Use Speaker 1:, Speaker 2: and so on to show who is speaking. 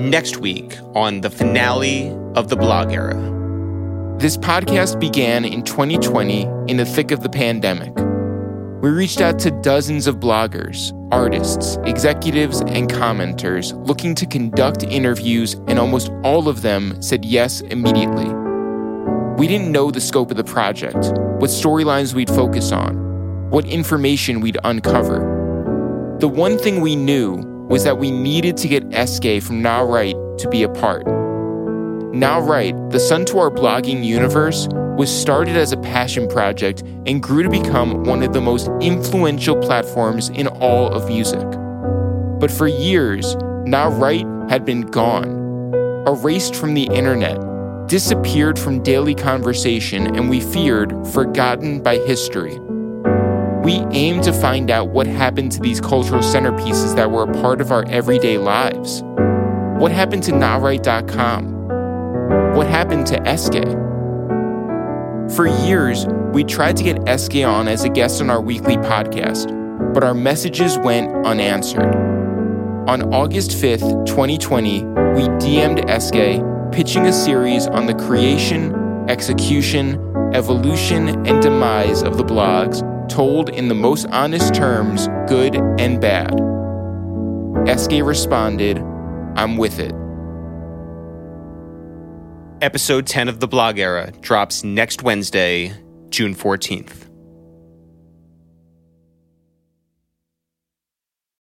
Speaker 1: next week on the finale of the blog era.
Speaker 2: This podcast began in 2020 in the thick of the pandemic. We reached out to dozens of bloggers, artists, executives, and commenters looking to conduct interviews, and almost all of them said yes immediately. We didn't know the scope of the project, what storylines we'd focus on, what information we'd uncover. The one thing we knew was that we needed to get Eskay from NahRight to be a part. NahRight, the sun to our blogging universe, was started as a passion project and grew to become one of the most influential platforms in all of music. But for years, NahRight had been gone, erased from the internet, disappeared from daily conversation, and we feared forgotten by history. We aim to find out what happened to these cultural centerpieces that were a part of our everyday lives. What happened to NahRight.com? What happened to Eskay? For years, we tried to get Eskay on as a guest on our weekly podcast, but our messages went unanswered. On August 5th, 2020, we DM'd Eskay, pitching a series on the creation, execution, evolution, and demise of the blogs, told in the most honest terms, good and bad. Eskay responded, I'm with it.
Speaker 1: Episode 10 of the blog era drops next Wednesday, June 14th.